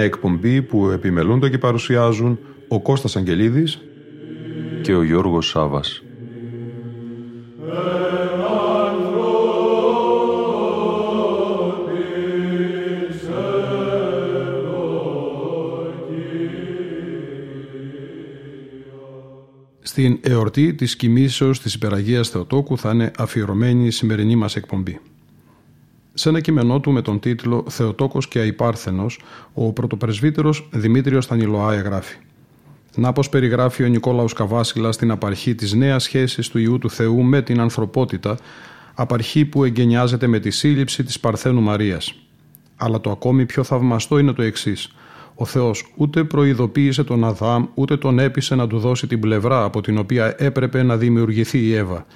Μια εκπομπή που επιμελούνται και παρουσιάζουν ο Κώστας Αγγελίδης και ο Γιώργος Σάβας. Στην εορτή της κοιμήσεως της Υπεραγίας Θεοτόκου θα είναι αφιερωμένη η σημερινή μας εκπομπή. Σε ένα κείμενό του με τον τίτλο «Θεοτόκος και Αϊπάρθενος», ο πρωτοπρεσβύτερος Δημήτριος Θανιλοάε γράφει να πως περιγράφει ο Νικόλαος Καβάσιλα στην απαρχή της νέας σχέσης του Ιού του Θεού με την ανθρωπότητα, απαρχή που εγκαινιάζεται με τη σύλληψη της Παρθένου Μαρίας. Αλλά το ακόμη πιο θαυμαστό είναι το εξής. Ο Θεός ούτε προειδοποίησε τον Αδάμ, ούτε τον έπεισε να του δώσει την πλευρά από την οποία έπρεπε να δημιουργηθεί η Εύα.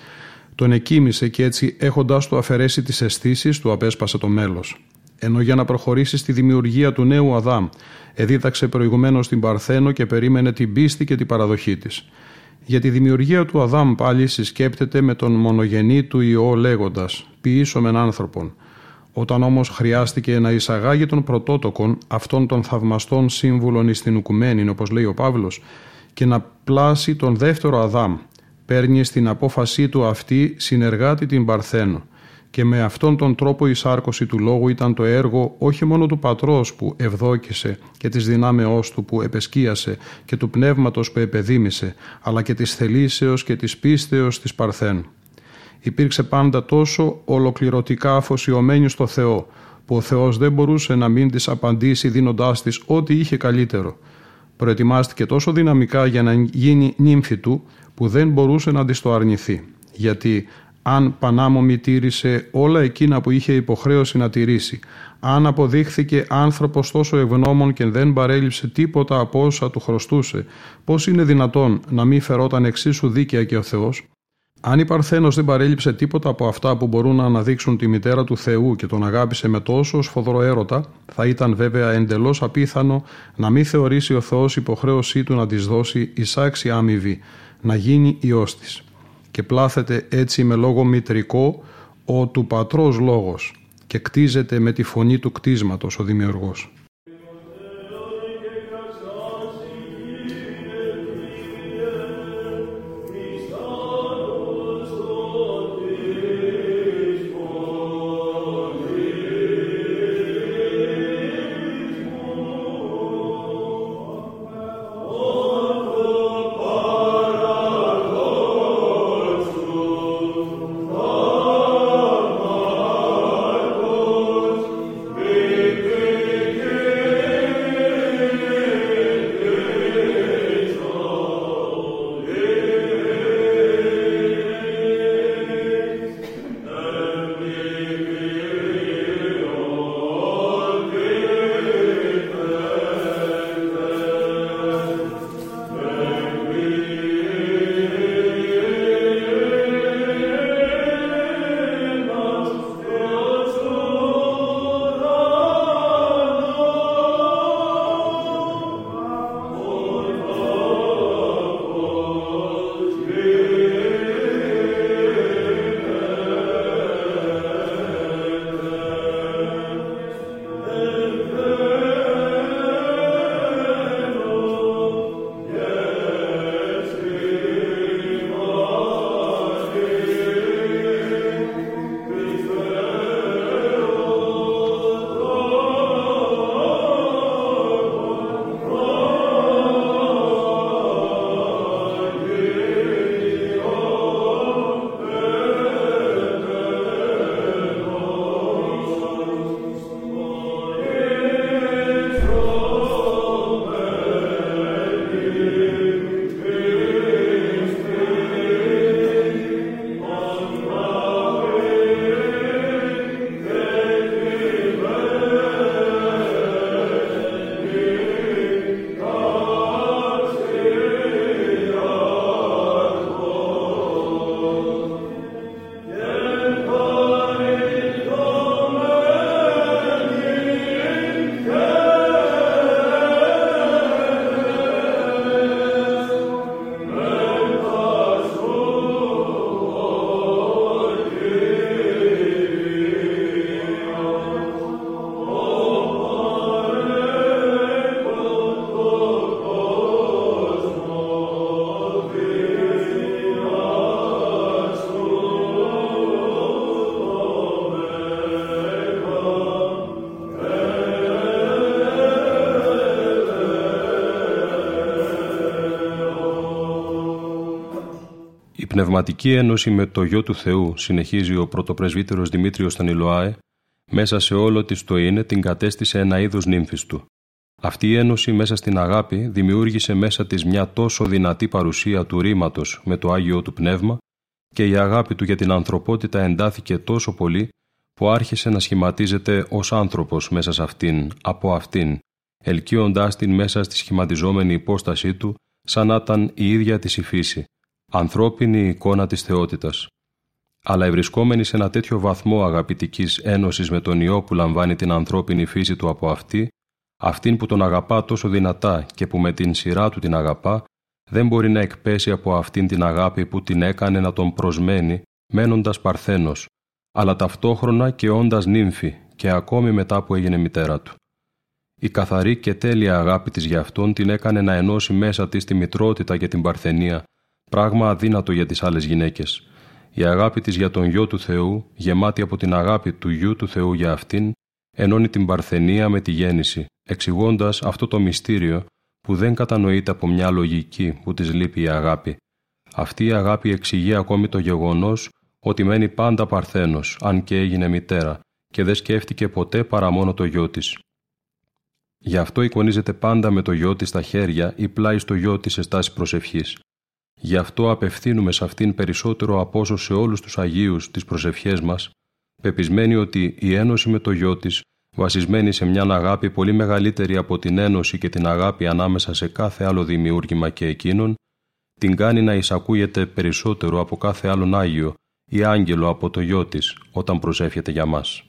Τον εκοίμησε και έτσι έχοντας του αφαιρέσει τις αισθήσεις του απέσπασε το μέλος ενώ για να προχωρήσει στη δημιουργία του νέου Αδάμ εδίδαξε προηγουμένως την Παρθένο και περίμενε την πίστη και την παραδοχή της. Για τη δημιουργία του Αδάμ πάλι συσκέπτεται με τον μονογενή του Υιό λέγοντας «Ποιήσω μεν άνθρωπον». Όταν όμως χρειάστηκε να εισαγάγει τον πρωτότοκον αυτών των θαυμαστών σύμβουλων εις την ουκουμένη, όπως λέει ο Παύλος, και να πλάσει τον δεύτερο Αδάμ, παίρνει στην απόφασή του αυτή συνεργάτη την Παρθένο και με αυτόν τον τρόπο η σάρκωση του λόγου ήταν το έργο όχι μόνο του πατρός που ευδόκησε και της δυνάμεώς του που επεσκίασε και του πνεύματος που επεδίμησε, αλλά και της θελήσεως και της πίστεως της Παρθέν. Υπήρξε πάντα τόσο ολοκληρωτικά αφοσιωμένη στο Θεό, που ο Θεός δεν μπορούσε να μην της απαντήσει δίνοντάς της ό,τι είχε καλύτερο. Προετοιμάστηκε τόσο δυναμικά για να γίνει νύμφη του, που δεν μπορούσε να της το αρνηθεί. Γιατί αν πανάμομη τήρησε όλα εκείνα που είχε υποχρέωση να τηρήσει, αν αποδείχθηκε άνθρωπος τόσο ευγνώμων και δεν παρέλειψε τίποτα από όσα του χρωστούσε, πώς είναι δυνατόν να μην φερόταν εξίσου δίκαια και ο Θεός; Αν η Παρθένος δεν παρέλειψε τίποτα από αυτά που μπορούν να αναδείξουν τη μητέρα του Θεού και τον αγάπησε με τόσο σφοδρό έρωτα, θα ήταν βέβαια εντελώς απίθανο να μην θεωρήσει ο Θεός υποχρέωσή του να της δώσει εισάξια αμοιβή, να γίνει ιός της και πλάθεται έτσι με λόγο μητρικό ο του πατρός λόγος και κτίζεται με τη φωνή του κτίσματος ο δημιουργός. Πνευματική ένωση με το Γιο του Θεού, συνεχίζει ο πρωτοπρεσβύτερος Δημήτριος Στανιλοάε, μέσα σε όλο της το είναι την κατέστησε ένα είδος νύμφης του. Αυτή η ένωση μέσα στην αγάπη δημιούργησε μέσα της μια τόσο δυνατή παρουσία του ρήματος με το Άγιο του Πνεύμα και η αγάπη του για την ανθρωπότητα εντάθηκε τόσο πολύ που άρχισε να σχηματίζεται ως άνθρωπος μέσα σε αυτήν, από αυτήν, ελκύοντάς την μέσα στη σχηματιζόμενη υπόστασή του σαν να ήταν η ίδια της η φύση, ανθρώπινη εικόνα της θεότητας. Αλλά ευρισκόμενη σε ένα τέτοιο βαθμό αγαπητικής ένωσης με τον Υιό που λαμβάνει την ανθρώπινη φύση του από αυτή, αυτήν που τον αγαπά τόσο δυνατά και που με την σειρά του την αγαπά, δεν μπορεί να εκπέσει από αυτήν την αγάπη που την έκανε να τον προσμένει, μένοντας παρθένος, αλλά ταυτόχρονα και όντας νύμφη και ακόμη μετά που έγινε μητέρα του. Η καθαρή και τέλεια αγάπη της για αυτόν την έκανε να ενώσει μέσα της τη μητρότητα και την παρθενία, πράγμα αδύνατο για τις άλλες γυναίκες. Η αγάπη της για τον Γιο του Θεού, γεμάτη από την αγάπη του Γιού του Θεού για αυτήν, ενώνει την παρθενία με τη γέννηση, εξηγώντας αυτό το μυστήριο που δεν κατανοείται από μια λογική που της λείπει η αγάπη. Αυτή η αγάπη εξηγεί ακόμη το γεγονός ότι μένει πάντα παρθένος, αν και έγινε μητέρα, και δεν σκέφτηκε ποτέ παρά μόνο το γιο της. Γι' αυτό εικονίζεται πάντα με το γιο της στα χέρια ή πλάι στο γιο της σε στάση προσευχής. Γι' αυτό απευθύνουμε σε αυτήν περισσότερο από όσο σε όλους τους Αγίους τις προσευχές μας, πεπισμένοι ότι η ένωση με το γιο της, βασισμένη σε μια αγάπη πολύ μεγαλύτερη από την ένωση και την αγάπη ανάμεσα σε κάθε άλλο δημιούργημα και εκείνον, την κάνει να εισακούγεται περισσότερο από κάθε άλλον Άγιο ή άγγελο από το γιο της όταν προσεύχεται για μας.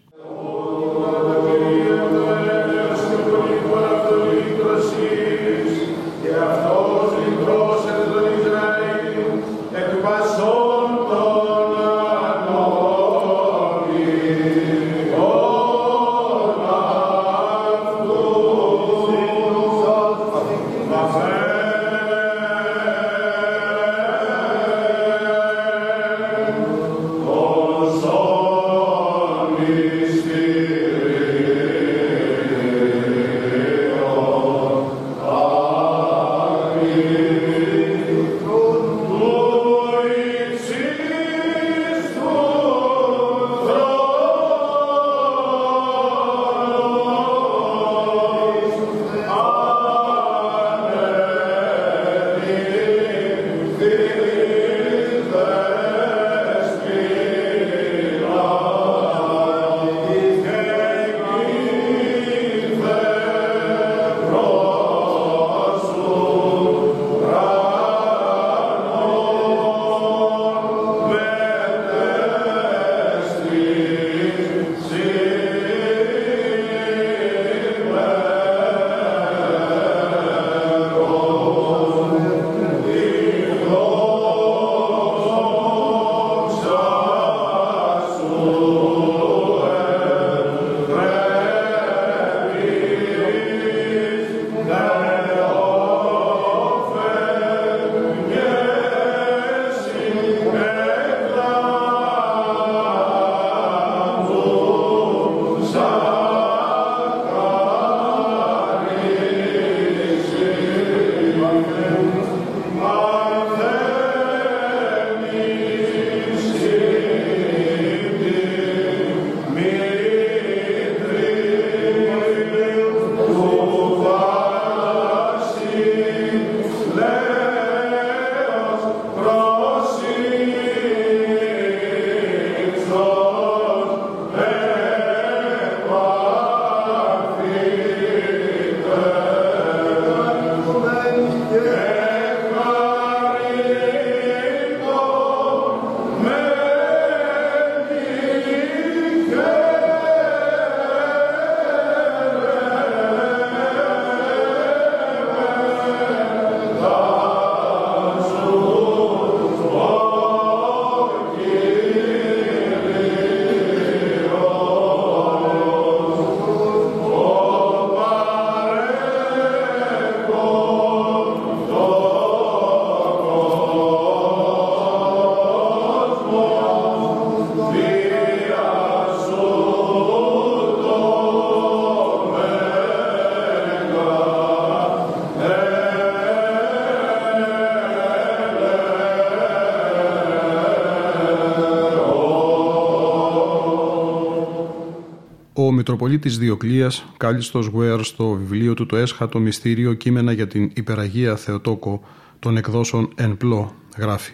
Μητροπολίτης Διοκλίας, κάλιστος Γουέρ στο βιβλίο του «Το έσχατο μυστήριο κείμενα για την υπεραγία Θεοτόκο» των εκδόσεων «Εν πλώ» γράφει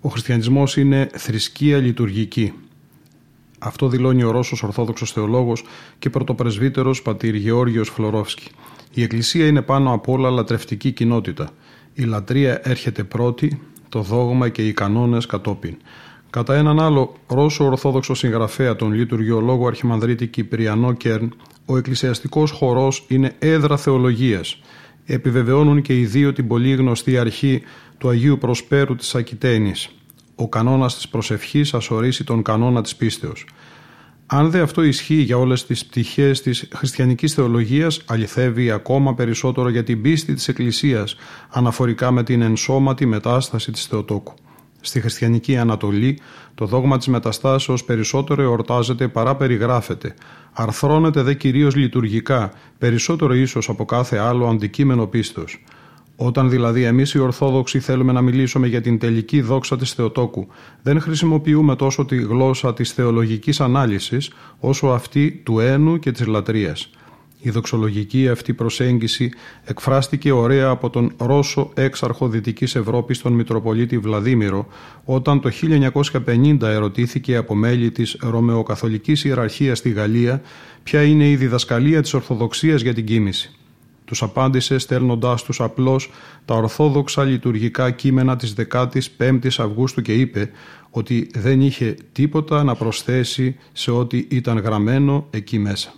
«Ο χριστιανισμός είναι θρησκεία λειτουργική». Αυτό δηλώνει ο Ρώσος Ορθόδοξος Θεολόγος και πρωτοπρεσβύτερος πατήρ Γεώργιος Φλωρόφσκι. Η Εκκλησία είναι πάνω απ' όλα λατρευτική κοινότητα. Η λατρεία έρχεται πρώτη, το δόγμα και οι κανόνες κατόπιν. Κατά έναν άλλο Ρώσο Ορθόδοξο συγγραφέα, τον λειτουργιολόγο Αρχιμανδρίτη Κυπριανό Κέρν, ο εκκλησιαστικός χορός είναι έδρα θεολογίας. Επιβεβαιώνουν και οι δύο την πολύ γνωστή αρχή του Αγίου Προσπέρου της Ακιτένης. Ο κανόνας της προσευχής ασορίσει τον κανόνα της πίστεως. Αν δε αυτό ισχύει για όλες τις πτυχές της χριστιανικής θεολογίας, αληθεύει ακόμα περισσότερο για την πίστη της Εκκλησίας αναφορικά με την ενσώματη μετάσταση της Θεοτόκου. Στη χριστιανική Ανατολή, το δόγμα της μεταστάσεως περισσότερο εορτάζεται παρά περιγράφεται. Αρθρώνεται δε κυρίως λειτουργικά, περισσότερο ίσως από κάθε άλλο αντικείμενο πίστος. Όταν δηλαδή εμείς οι Ορθόδοξοι θέλουμε να μιλήσουμε για την τελική δόξα της Θεοτόκου, δεν χρησιμοποιούμε τόσο τη γλώσσα της θεολογικής ανάλυσης, όσο αυτή του ένου και της λατρείας. Η δοξολογική αυτή προσέγγιση εκφράστηκε ωραία από τον Ρώσο έξαρχο Δυτικής Ευρώπης τον Μητροπολίτη Βλαδίμηρο όταν το 1950 ερωτήθηκε από μέλη της Ρωμαιοκαθολικής Ιεραρχίας στη Γαλλία ποια είναι η διδασκαλία της Ορθοδοξίας για την κοίμηση. Τους απάντησε στέλνοντάς τους απλώς τα ορθόδοξα λειτουργικά κείμενα της 15ης Αυγούστου και είπε ότι δεν είχε τίποτα να προσθέσει σε ό,τι ήταν γραμμένο εκεί μέσα.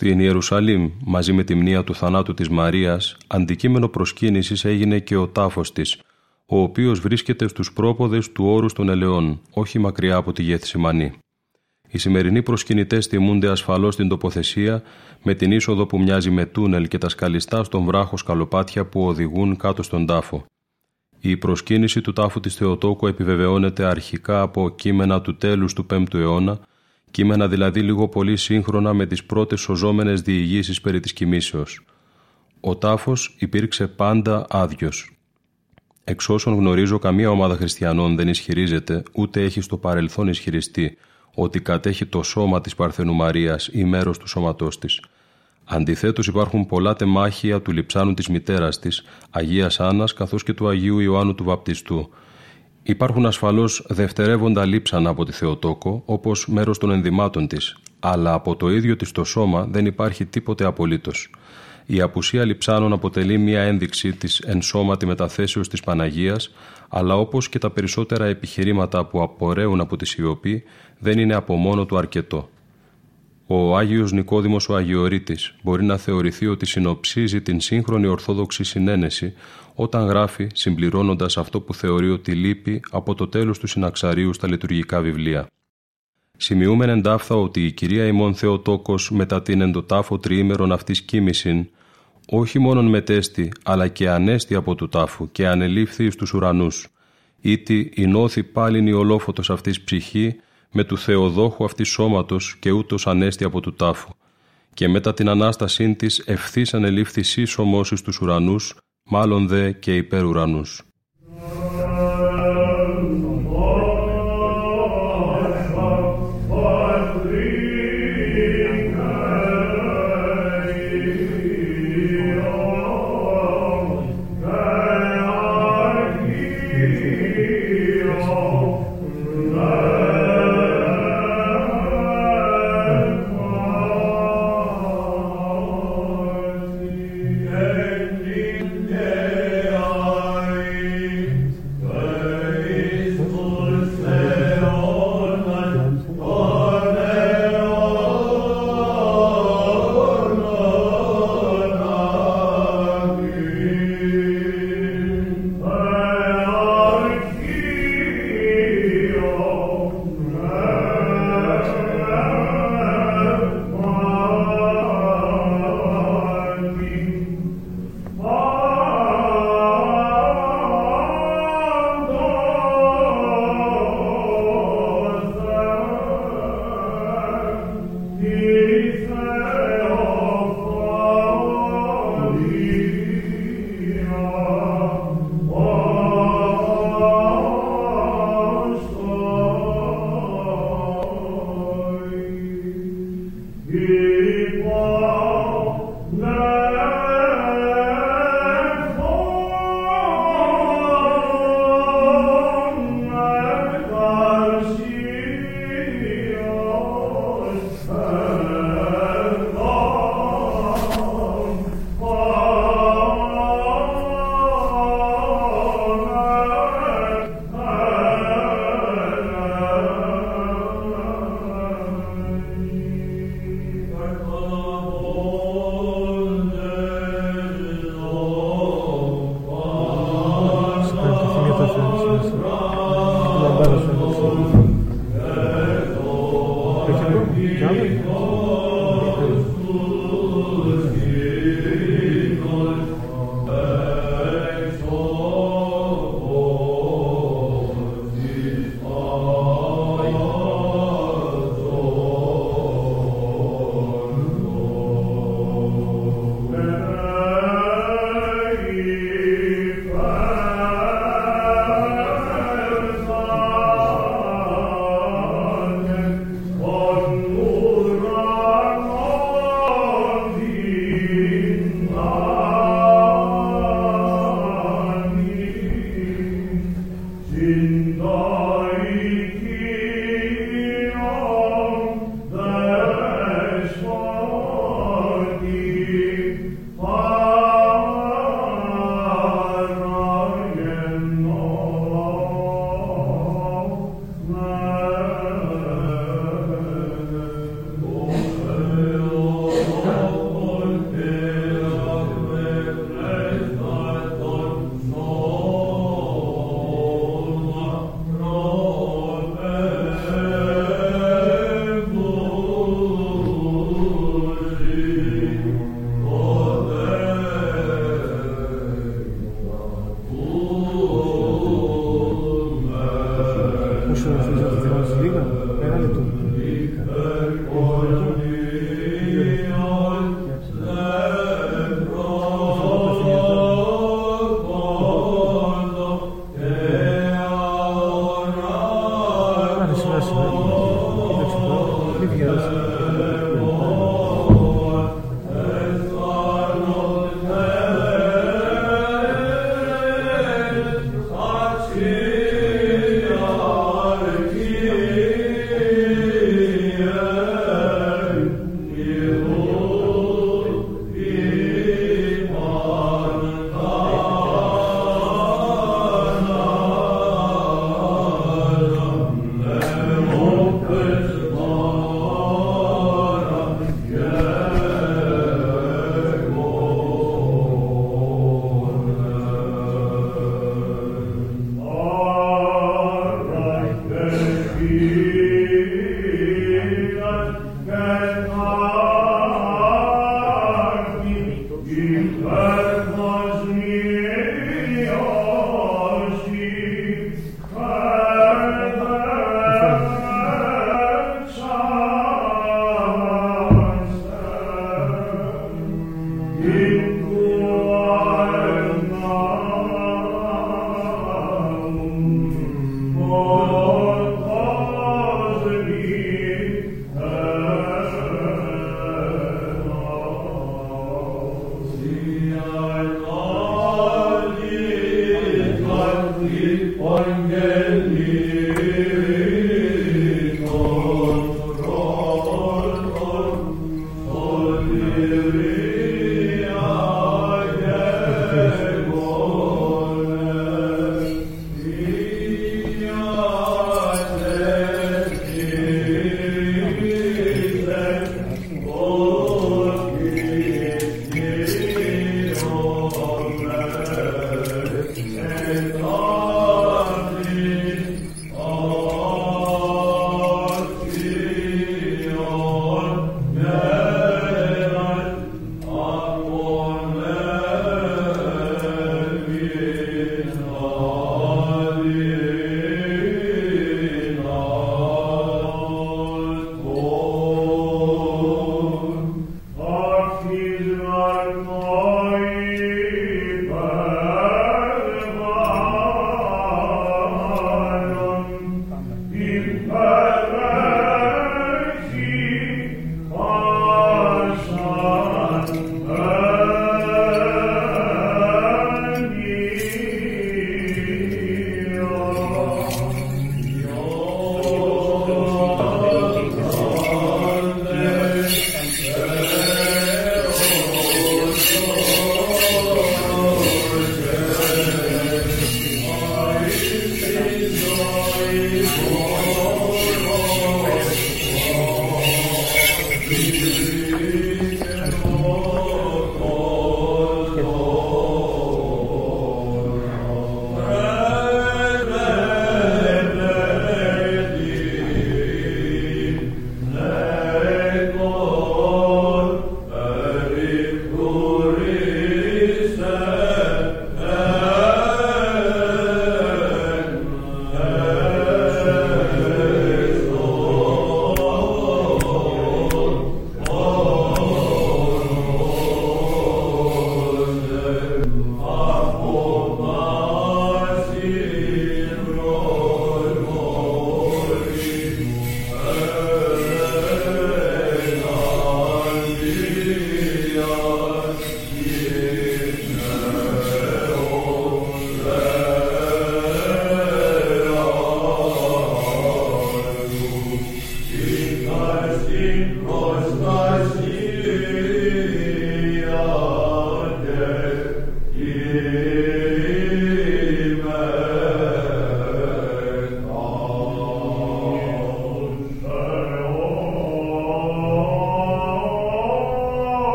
Στην Ιερουσαλήμ, μαζί με τη μνήα του θανάτου της Μαρίας, αντικείμενο προσκύνησης έγινε και ο τάφος της, ο οποίος βρίσκεται στους πρόποδες του όρους των ελαιών, όχι μακριά από τη Γεθσιμανή. Οι σημερινοί προσκυνητές τιμούνται ασφαλώς στην τοποθεσία με την είσοδο που μοιάζει με τούνελ και τα σκαλιστά στον βράχο σκαλοπάτια που οδηγούν κάτω στον τάφο. Η προσκύνηση του τάφου της Θεοτόκου επιβεβαιώνεται αρχικά από κείμενα του τέλους του 5ου αιώνα κείμενα δηλαδή λίγο πολύ σύγχρονα με τις πρώτες σωζόμενες διηγήσεις περί της κοιμήσεως. Ο τάφος υπήρξε πάντα άδειος. Εξ όσων γνωρίζω καμία ομάδα χριστιανών δεν ισχυρίζεται ούτε έχει στο παρελθόν ισχυριστεί ότι κατέχει το σώμα της Παρθενού Μαρίας ή μέρος του σώματός της. Αντιθέτως υπάρχουν πολλά τεμάχια του λιψάνου της μητέρας της, Αγίας Άννας καθώς και του Αγίου Ιωάννου του Βαπτιστού, Υπάρχουν ασφαλώς δευτερεύοντα λείψανα από τη Θεοτόκο, όπως μέρος των ενδυμάτων της, αλλά από το ίδιο της το σώμα δεν υπάρχει τίποτε απολύτως. Η απουσία λειψάνων αποτελεί μια ένδειξη της ενσώματη μεταθέσεως της Παναγίας, αλλά όπως και τα περισσότερα επιχειρήματα που απορρέουν από τη σιωπή, δεν είναι από μόνο του αρκετό. Ο Άγιος Νικόδημος ο Αγιορείτης μπορεί να θεωρηθεί ότι συνοψίζει την σύγχρονη ορθόδοξη συνένεση όταν γράφει συμπληρώνοντας αυτό που θεωρεί ότι λείπει από το τέλος του συναξαρίου στα λειτουργικά βιβλία. Σημειούμεν εντάφθα ότι η κυρία ημών Θεοτόκος μετά την εντοτάφο τριήμερον αυτής κοίμησιν όχι μόνον μετέστη αλλά και ανέστη από του τάφου και ανελήφθη στους ουρανούς, ήτι νόθη πάλιν η ολόφωτος αυτής ψυχή με του Θεοδόχου αυτής σώματος και ούτως ανέστη από του τάφου. Και μετά την Ανάστασή της ευθύς ανελήφθη σύσσωμος στους ουρανούς μάλλον δε και υπέρ ουρανούς.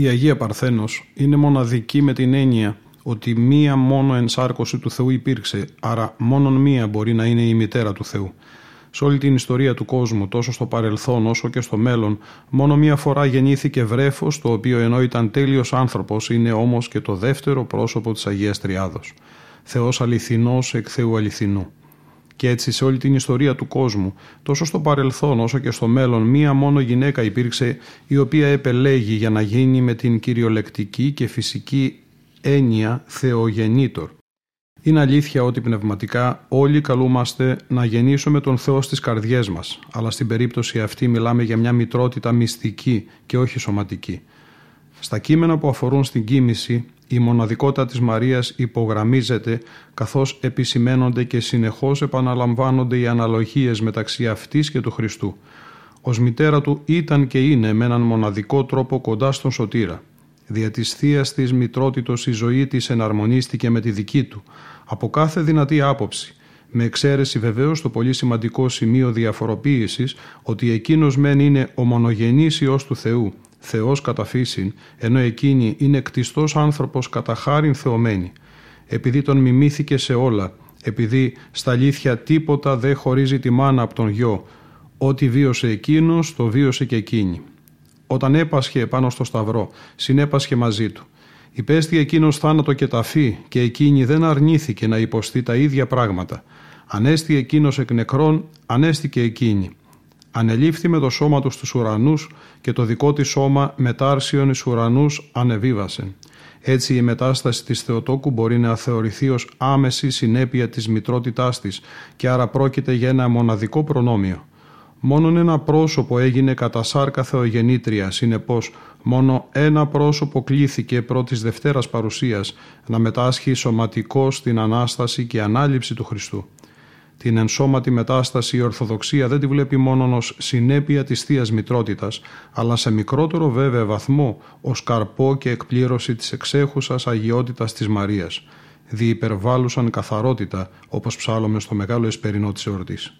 Η Αγία Παρθένος είναι μοναδική με την έννοια ότι μία μόνο ενσάρκωση του Θεού υπήρξε, άρα μόνον μία μπορεί να είναι η μητέρα του Θεού. Σε όλη την ιστορία του κόσμου, τόσο στο παρελθόν όσο και στο μέλλον, μόνο μία φορά γεννήθηκε βρέφος, το οποίο ενώ ήταν τέλειος άνθρωπος, είναι όμως και το δεύτερο πρόσωπο της Αγίας Τριάδος. Θεός αληθινός εκ Θεού αληθινού. Και έτσι σε όλη την ιστορία του κόσμου, τόσο στο παρελθόν όσο και στο μέλλον, μία μόνο γυναίκα υπήρξε η οποία επελέγει για να γίνει με την κυριολεκτική και φυσική έννοια Θεογεννήτορ. Είναι αλήθεια ότι πνευματικά όλοι καλούμαστε να γεννήσουμε τον Θεό στις καρδιές μας, αλλά στην περίπτωση αυτή μιλάμε για μια μητρότητα μυστική και όχι σωματική. Στα κείμενα που αφορούν στην κοίμηση, η μοναδικότητα της Μαρίας υπογραμμίζεται καθώς επισημένονται και συνεχώς επαναλαμβάνονται οι αναλογίες μεταξύ αυτής και του Χριστού. Ως μητέρα του ήταν και είναι με έναν μοναδικό τρόπο κοντά στον Σωτήρα. Δια της θείας της μητρότητος η ζωή της εναρμονίστηκε με τη δική του, από κάθε δυνατή άποψη, με εξαίρεση βεβαίως το πολύ σημαντικό σημείο διαφοροποίησης ότι εκείνος μεν είναι ο μονογενής Υιός του Θεού Θεός κατά φύσιν, ενώ εκείνη είναι κτιστός άνθρωπος κατά χάριν θεωμένη, επειδή τον μιμήθηκε σε όλα, επειδή στα αλήθεια τίποτα δεν χωρίζει τη μάνα από τον γιο, ό,τι βίωσε εκείνος το βίωσε και εκείνη. Όταν έπασχε πάνω στο σταυρό, συνέπασχε μαζί του. Υπέστη εκείνος θάνατο και ταφή και εκείνη δεν αρνήθηκε να υποστεί τα ίδια πράγματα. Ανέστη εκείνος εκ νεκρών, ανέστηκε εκείνη. Ανελήφθη με το σώμα τους στους ουρανούς και το δικό της σώμα μετάρσιον εις ουρανούς ανεβίβασε. Έτσι η μετάσταση της Θεοτόκου μπορεί να θεωρηθεί ως άμεση συνέπεια της μητρότητάς της και άρα πρόκειται για ένα μοναδικό προνόμιο. Μόνον ένα πρόσωπο έγινε κατά σάρκα θεογεννήτρια, συνεπώς μόνο ένα πρόσωπο κλήθηκε πρώτης Δευτέρας παρουσίας να μετάσχει σωματικό στην Ανάσταση και Ανάληψη του Χριστού. Την ενσώματη μετάσταση η Ορθοδοξία δεν τη βλέπει μόνο ως συνέπεια της θείας Μητρότητας, αλλά σε μικρότερο βέβαια βαθμό ως καρπό και εκπλήρωση της εξέχουσας αγιότητας της Μαρίας, διυπερβάλλουσαν καθαρότητα, όπως ψάλλουμε στο μεγάλο εσπερινό της εορτής.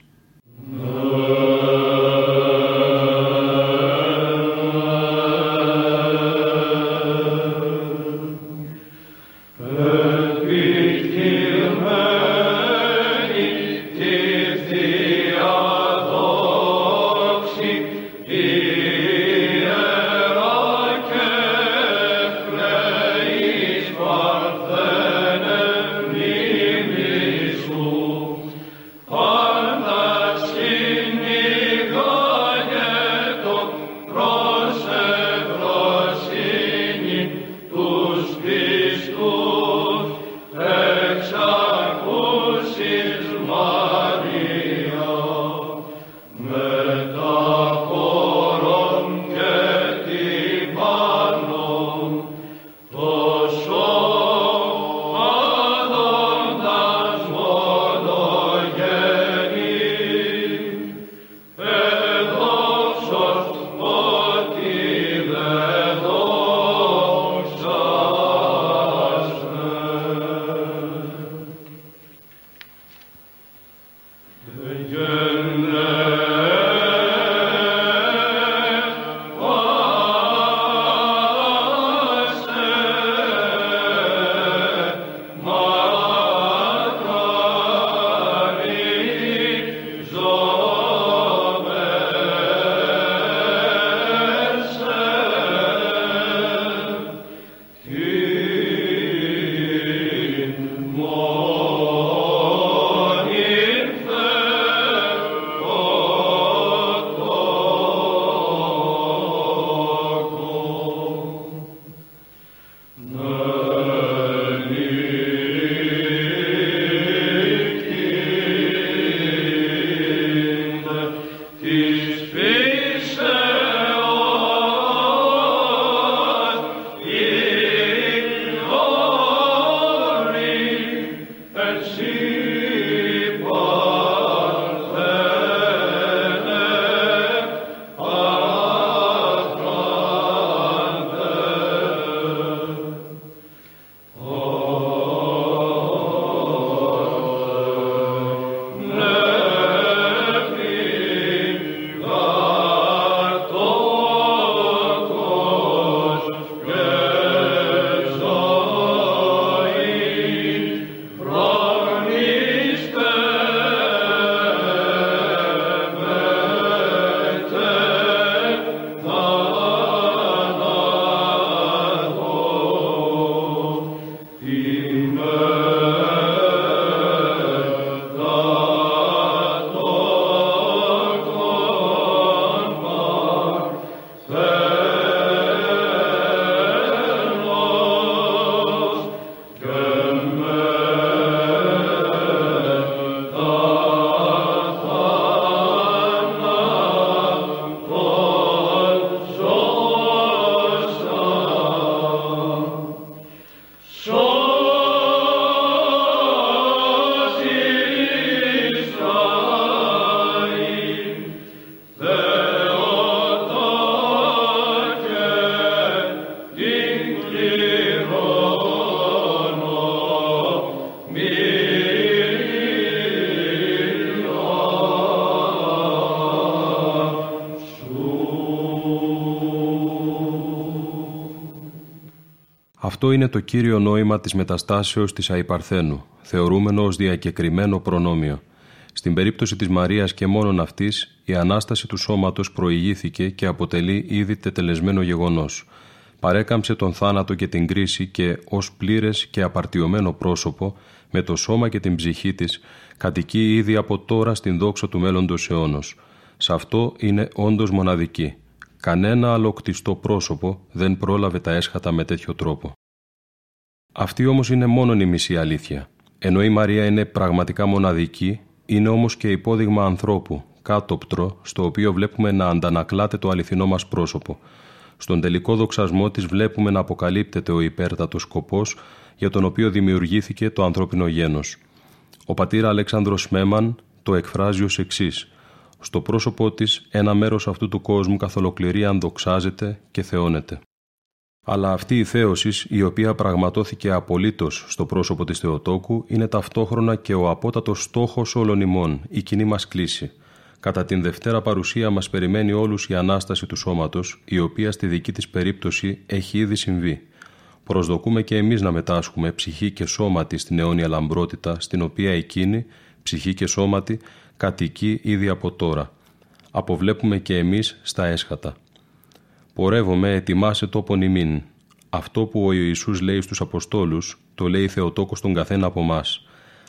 Αυτό είναι το κύριο νόημα της μεταστάσεως της Αϊπαρθένου, θεωρούμενο ως διακεκριμένο προνόμιο. Στην περίπτωση της Μαρίας και μόνον αυτής, η Ανάσταση του σώματος προηγήθηκε και αποτελεί ήδη τετελεσμένο γεγονός. Παρέκαμψε τον θάνατο και την κρίση και ως πλήρες και απαρτιωμένο πρόσωπο, με το σώμα και την ψυχή της, κατοικεί ήδη από τώρα στην δόξα του μέλλοντος αιώνος. Σε αυτό είναι όντως μοναδική. Κανένα άλλο κτιστό πρόσωπο δεν πρόλαβε τα έσχατα με τέτοιο τρόπο. Αυτή όμως είναι μόνο η μισή αλήθεια. Ενώ η Μαρία είναι πραγματικά μοναδική, είναι όμως και υπόδειγμα ανθρώπου, κάτωπτρο, στο οποίο βλέπουμε να αντανακλάται το αληθινό μας πρόσωπο. Στον τελικό δοξασμό της βλέπουμε να αποκαλύπτεται ο υπέρτατος σκοπός για τον οποίο δημιουργήθηκε το ανθρώπινο γένος. Ο πατήρ Αλέξανδρος Μέμαν το εκφράζει ως εξής. Στο πρόσωπό της ένα μέρος αυτού του κόσμου καθ' ολοκληρία δοξάζεται και θεώνεται. Αλλά αυτή η θέωσης, η οποία πραγματώθηκε απολύτως στο πρόσωπο της Θεοτόκου, είναι ταυτόχρονα και ο απότατος στόχος όλων ημών, η κοινή μας κλίση. Κατά την Δευτέρα παρουσία μας περιμένει όλους η Ανάσταση του σώματος, η οποία στη δική της περίπτωση έχει ήδη συμβεί. Προσδοκούμε και εμείς να μετάσχουμε ψυχή και σώματι στην αιώνια λαμπρότητα, στην οποία εκείνη, ψυχή και σώματι, κατοικεί ήδη από τώρα. Αποβλέπουμε και εμείς στα έσχατα. «Πορεύομαι, ετοιμάσε τόπον ημίν». Αυτό που ο Ιησούς λέει στους Αποστόλους, το λέει Θεοτόκος τον καθένα από εμάς.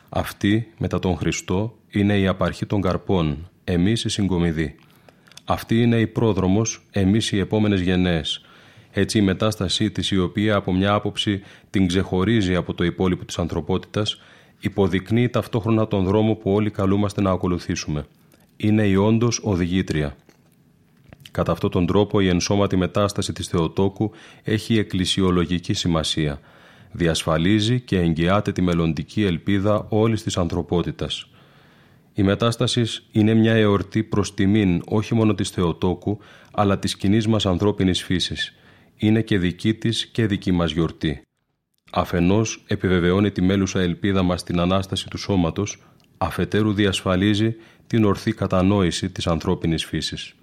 Αυτή, μετά τον Χριστό, είναι η απαρχή των καρπών, εμείς οι συγκομιδοί. Αυτή είναι η πρόδρομος, εμείς οι επόμενες γενναίες. Έτσι η μετάστασή της, η οποία από μια άποψη την ξεχωρίζει από το υπόλοιπο της ανθρωπότητας, υποδεικνύει ταυτόχρονα τον δρόμο που όλοι καλούμαστε να ακολουθήσουμε. Είναι η όντως οδηγήτρια. Κατά αυτόν τον τρόπο η ενσώματη μετάσταση της Θεοτόκου έχει εκκλησιολογική σημασία. Διασφαλίζει και εγγυάται τη μελλοντική ελπίδα όλης της ανθρωπότητας. Η μετάσταση είναι μια εορτή προς τιμήν όχι μόνο της Θεοτόκου, αλλά της κοινής μας ανθρώπινης φύσης. Είναι και δική της και δική μας γιορτή. Αφενός επιβεβαιώνει τη μέλουσα ελπίδα μας στην Ανάσταση του σώματος, αφετέρου διασφαλίζει την ορθή κατανόηση της ανθρώπινης φύσης.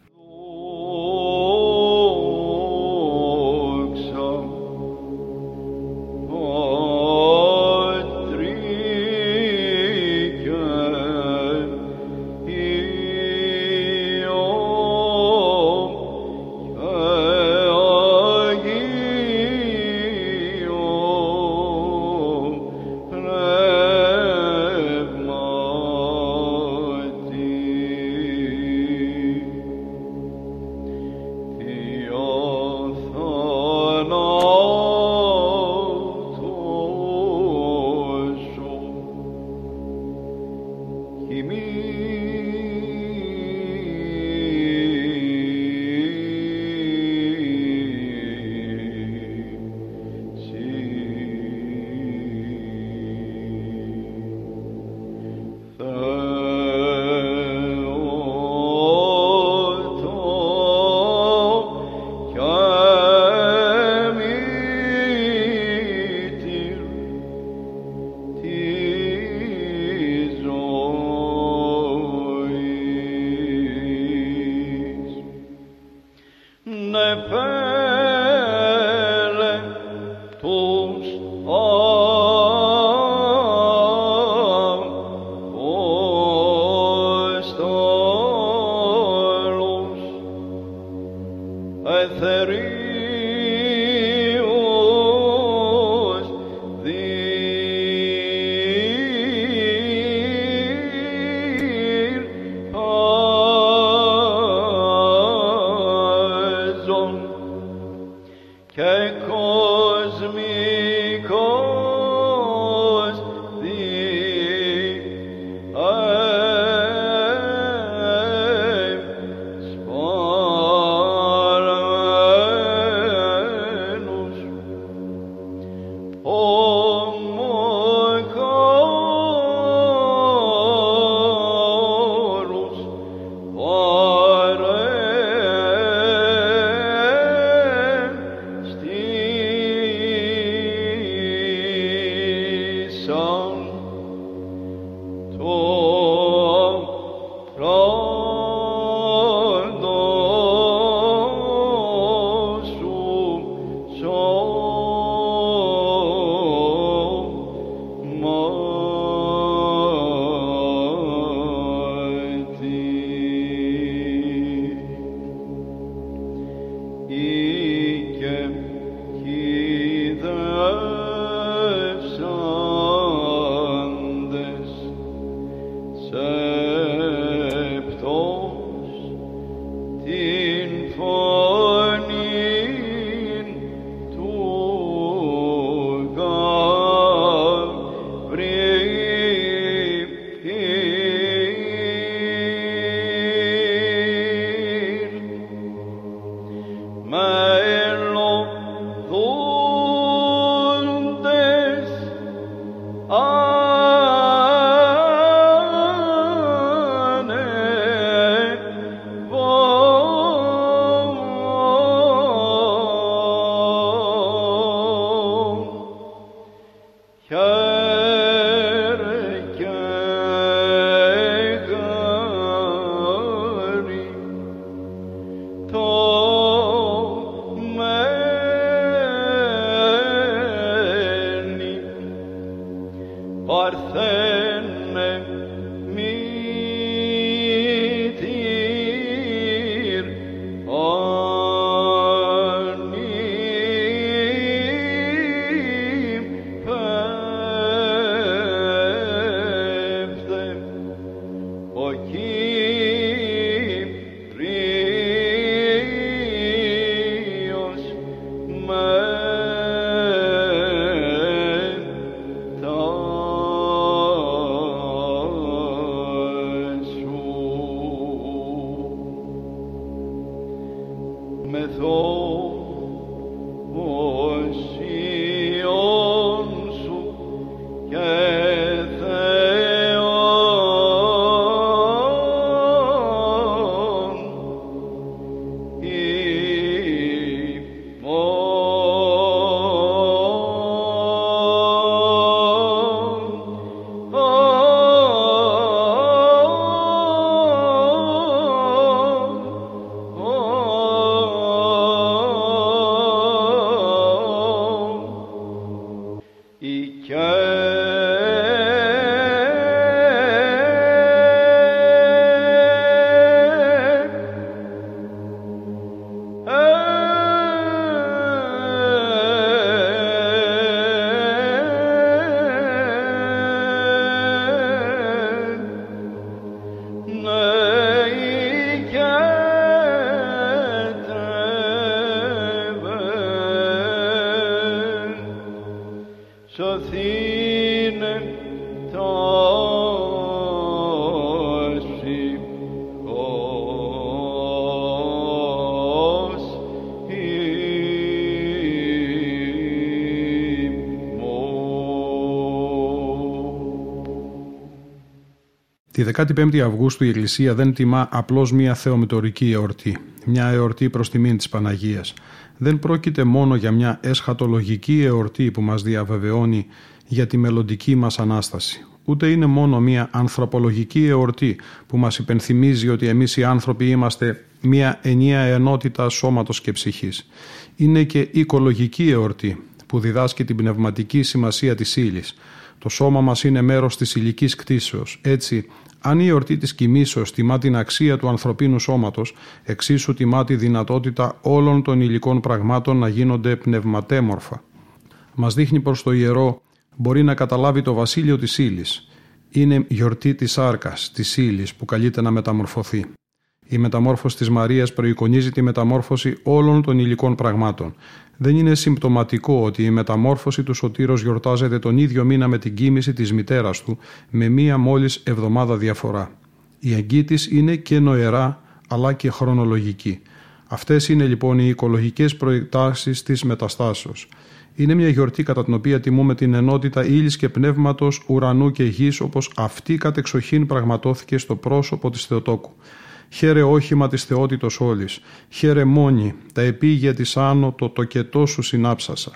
Τη 15η Αυγούστου η Εκκλησία δεν τιμά απλώς μια θεομητορική εορτή, μια εορτή προς τιμήν της Παναγίας. Δεν πρόκειται μόνο για μια εσχατολογική εορτή που μας διαβεβαιώνει για τη μελλοντική μας Ανάσταση. Ούτε είναι μόνο μια ανθρωπολογική εορτή που μας υπενθυμίζει ότι εμείς οι άνθρωποι είμαστε μια ενία ενότητα σώματος και ψυχής. Είναι και οικολογική εορτή που διδάσκει την πνευματική σημασία της ύλης. Το σώμα μας είναι μέρος της υλικής κτήσεως. Έτσι, αν η εορτή της κοιμήσεως τιμά την αξία του ανθρωπίνου σώματος, εξίσου τιμά τη δυνατότητα όλων των υλικών πραγμάτων να γίνονται πνευματέμορφα. Μας δείχνει προς το ιερό μπορεί να καταλάβει το βασίλειο της ύλης. Είναι γιορτή της άρκας, της ύλης που καλείται να μεταμορφωθεί. Η μεταμόρφωση της Μαρίας προεικονίζει τη μεταμόρφωση όλων των υλικών πραγμάτων. Δεν είναι συμπτωματικό ότι η μεταμόρφωση του Σωτήρος γιορτάζεται τον ίδιο μήνα με την κοίμηση της μητέρας του, με μία μόλις εβδομάδα διαφορά. Η εγκύτης είναι και νοερά, αλλά και χρονολογική. Αυτές είναι λοιπόν οι οικολογικές προεκτάσεις της μεταστάσεως. Είναι μια γιορτή κατά την οποία τιμούμε την ενότητα ύλης και πνεύματος ουρανού και γης όπως αυτή κατεξοχήν πραγματώθηκε στο πρόσωπο της Θεοτόκου. Χαίρε όχημα της θεότητος όλης, χαίρε μόνη, τα επίγεια της άνω το τοκετό σου συνάψασα.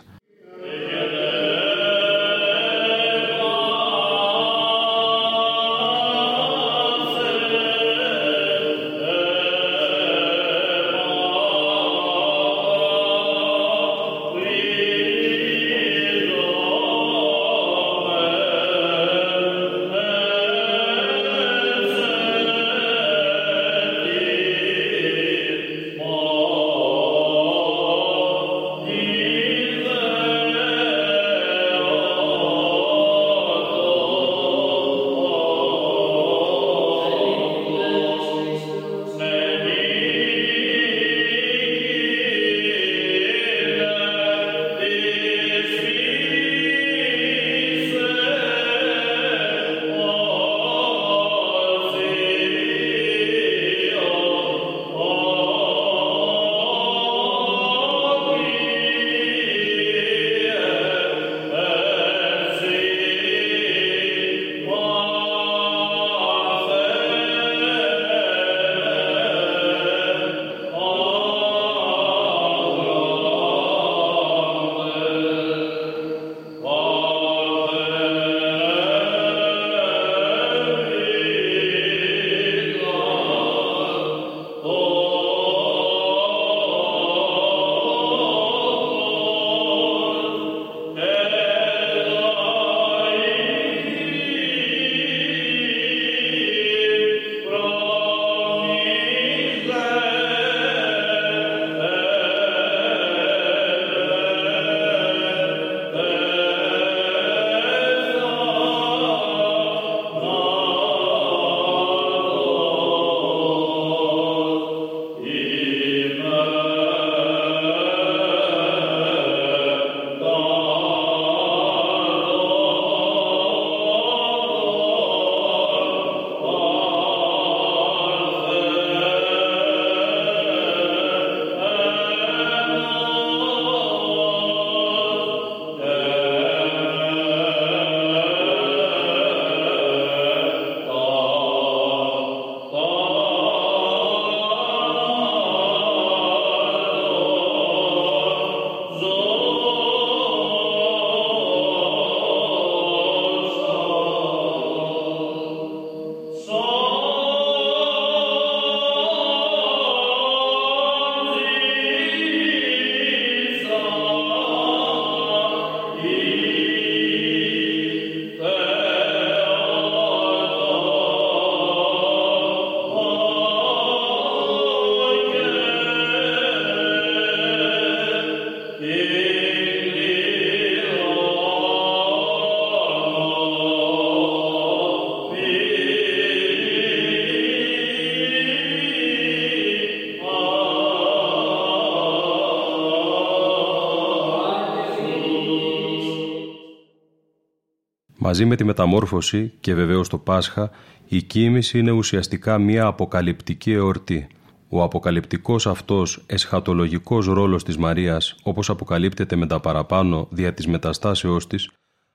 Μαζί με τη μεταμόρφωση και βεβαίως το Πάσχα, η κοίμηση είναι ουσιαστικά μια αποκαλυπτική εορτή. Ο αποκαλυπτικός αυτός εσχατολογικός ρόλος της Μαρίας, όπως αποκαλύπτεται με τα παραπάνω δια της μεταστάσεώς της,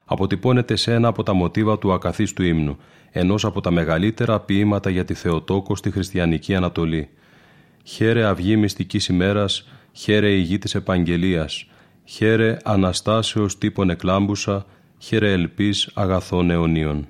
αποτυπώνεται σε ένα από τα μοτίβα του ακαθίστου ύμνου, ενός από τα μεγαλύτερα ποίηματα για τη Θεοτόκο στη χριστιανική Ανατολή. «Χαίρε αυγή μυστικής ημέρας, χαίρε η γη της επαγγελίας, χαίρε Αναστάσεως τύπων εκλάμπουσα, χαίρε ελπίς αγαθών αιωνίων».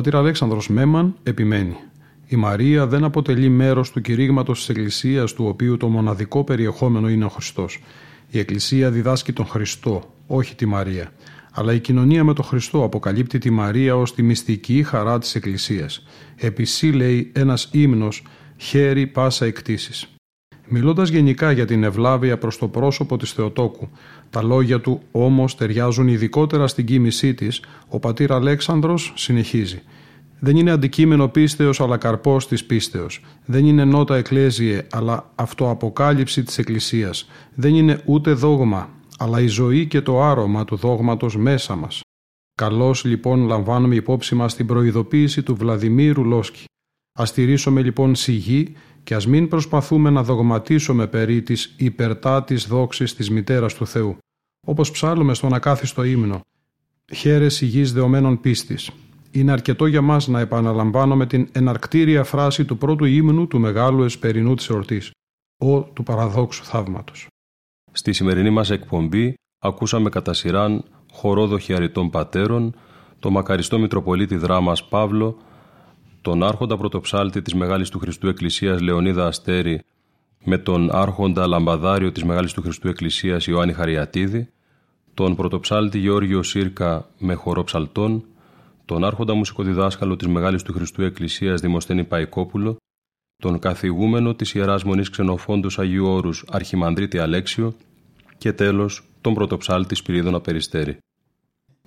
Πατήρ Αλέξανδρος Μέμαν επιμένει «Η Μαρία δεν αποτελεί μέρος του κηρύγματος της Εκκλησίας του οποίου το μοναδικό περιεχόμενο είναι ο Χριστός. Η Εκκλησία διδάσκει τον Χριστό, όχι τη Μαρία. Αλλά η κοινωνία με τον Χριστό αποκαλύπτει τη Μαρία ως τη μυστική χαρά της Εκκλησίας. Επισή λέει ένας ύμνος «Χέρι πάσα εκτίσεις». Μιλώντας γενικά για την ευλάβεια προς το πρόσωπο της Θεοτόκου, τα λόγια του όμως ταιριάζουν ειδικότερα στην κοίμησή της, ο πατήρ Αλέξανδρος συνεχίζει. Δεν είναι αντικείμενο πίστεως αλλά καρπός της πίστεως. Δεν είναι νότα εκκλέζιε αλλά αυτοαποκάλυψη της Εκκλησίας. Δεν είναι ούτε δόγμα αλλά η ζωή και το άρωμα του δόγματος μέσα μας. Καλώς λοιπόν λαμβάνουμε υπόψη μας την προειδοποίηση του Βλαδιμίρου Λόσκι. Ας τηρήσουμε λοιπόν σιγή και ας μην προσπαθούμε να δογματίσουμε περί της υπερτάτης δόξης της Μητέρας του Θεού, όπως ψάλουμε στον ακάθιστο ύμνο «Χαίρες υγιής δεωμένων πίστης». Είναι αρκετό για μας να επαναλαμβάνουμε την εναρκτήρια φράση του πρώτου ύμνου του Μεγάλου Εσπερινού της Ορτής, «Ο του παραδόξου θαύματος». Στη σημερινή μας εκπομπή ακούσαμε κατά σειράν χορόδοχη αριτών πατέρων, το μακαριστό Μητροπολίτη Δράμας Παύλο, τον άρχοντα πρωτοψάλτη της Μεγάλης του Χριστού Εκκλησίας Λεωνίδα Αστέρη με τον άρχοντα λαμπαδάριο της Μεγάλης του Χριστού Εκκλησίας Ιωάννη Χαριατίδη, τον πρωτοψάλτη Γεώργιο Σύρκα με χορό ψαλτών, τον άρχοντα μουσικοδιδάσκαλο της Μεγάλης του Χριστού Εκκλησίας Δημοσθένη Παϊκόπουλο, τον καθηγούμενο της Ιεράς Μονής Ξενοφόντος Αγίου Όρους Αρχιμανδρίτη Αλέξιο και τέλος τον πρωτοψάλτη Σπυρίδωνα Περιστέρη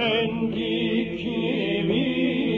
rengi kimi